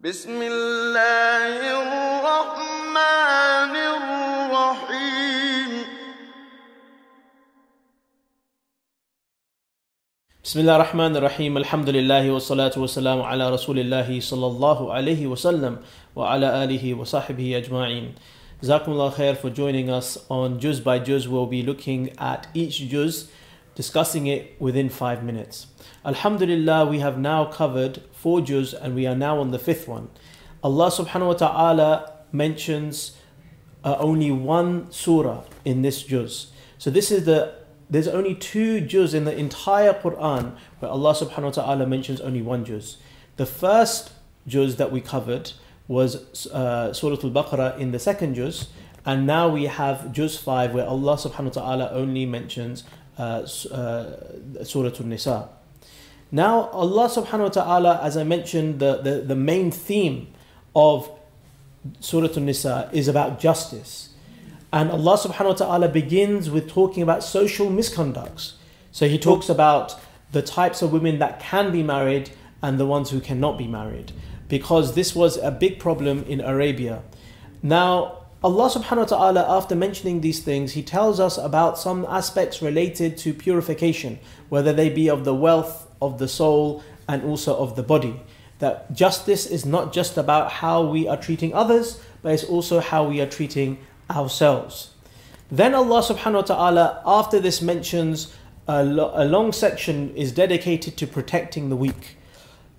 بسم الله الرحمن الرحيم. بسم الله الرحمن الرحيم. الحمد لله والصلاة والسلام على رسول الله صلى الله عليه وسلم وعلى آله وصحبه أجمعين. Jazakumullah khair for joining us on Juz by Juz. We'll be looking at each Juz, discussing it within five minutes. Alhamdulillah, we have now covered four Juz and we are now on the fifth one. Allah subhanahu wa ta'ala mentions uh, only one surah in this Juz. So this is the there's only two juz in the entire Quran where Allah subhanahu wa ta'ala mentions only one juz. The first juz that we covered was uh, Surah Al-Baqarah in the second juz, and now we have juz 5 where Allah subhanahu wa ta'ala only mentions uh, uh, Surah Al-Nisa. Now Allah subhanahu wa ta'ala, as I mentioned, the, the, the main theme of Surah Al-Nisa is about justice. And Allah subhanahu wa ta'ala begins with talking about social misconducts. So He talks about the types of women that can be married and the ones who cannot be married. Because this was a big problem in Arabia. Now, Allah subhanahu wa ta'ala, after mentioning these things, He tells us about some aspects related to purification, whether they be of the wealth, of the soul, and also of the body. That justice is not just about how we are treating others, but it's also how we are treating ourselves. Then Allah subhanahu wa ta'ala, after this mentions a, lo- a long section is dedicated to protecting the weak.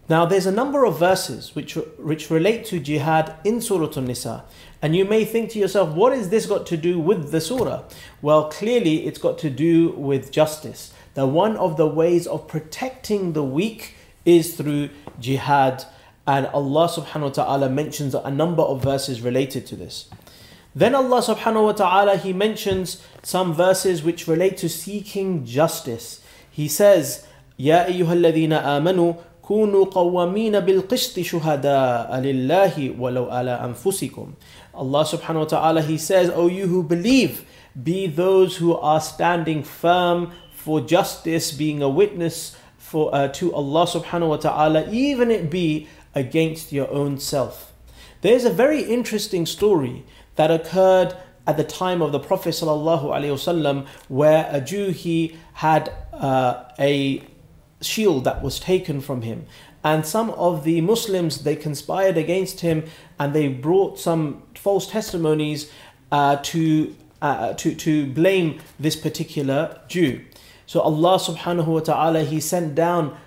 Now there's a number of verses which, which relate to jihad in Surah An-Nisa. And you may think to yourself, what has this got to do with the surah? Well, clearly it's got to do with justice. That one of the ways of protecting the weak is through jihad. And Allah subhanahu wa ta'ala mentions a number of verses related to this. Then Allah subhanahu wa ta'ala he mentions some verses which relate to seeking justice. He says, Ya ayyuhalladhina amanu kunu qawwamina bil qisti shuhada'a lillahi walau ala anfusikum. Allah subhanahu wa ta'ala he says, O you who believe, be those who are standing firm for justice, being a witness for uh, to Allah subhanahu wa ta'ala, even it be against your own self. There's a very interesting story that occurred at the time of the Prophet ﷺ, where a Jew he had uh, a shield that was taken from him, and some of the Muslims they conspired against him and they brought some false testimonies uh, to uh, to to blame this particular Jew. So Allah Subhanahu wa Taala He sent down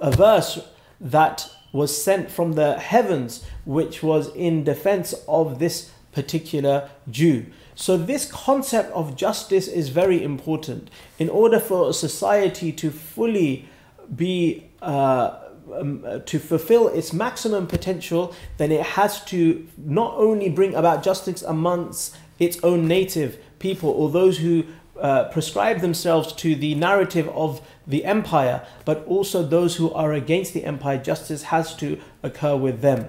a verse that was sent from the heavens, which was in defense of this particular Jew. So, this concept of justice is very important. In order for a society to fully be uh, um, to fulfill its maximum potential, then it has to not only bring about justice amongst its own native people or those who uh, prescribe themselves to the narrative of the empire, but also those who are against the empire. Justice has to occur with them.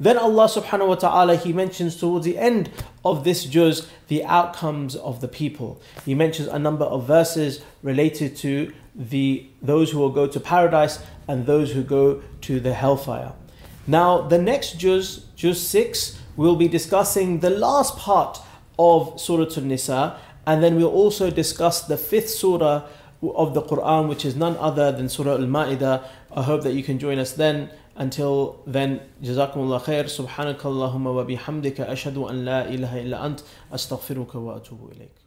Then Allah subhanahu wa ta'ala He mentions towards the end of this juz the outcomes of the people. He mentions a number of verses related to the those who will go to paradise and those who go to the hellfire. Now the next juz, juz 6, we'll be discussing the last part of Surah An-Nisa and then we'll also discuss the fifth surah of the Quran which is none other than Surah Al-Ma'idah. I hope that you can join us then. Until then, Jazakumullah khair. Subhanakallahumma wa bihamdika ashhadu an la ilaha illa ant astaghfiruka wa atubu ilayk.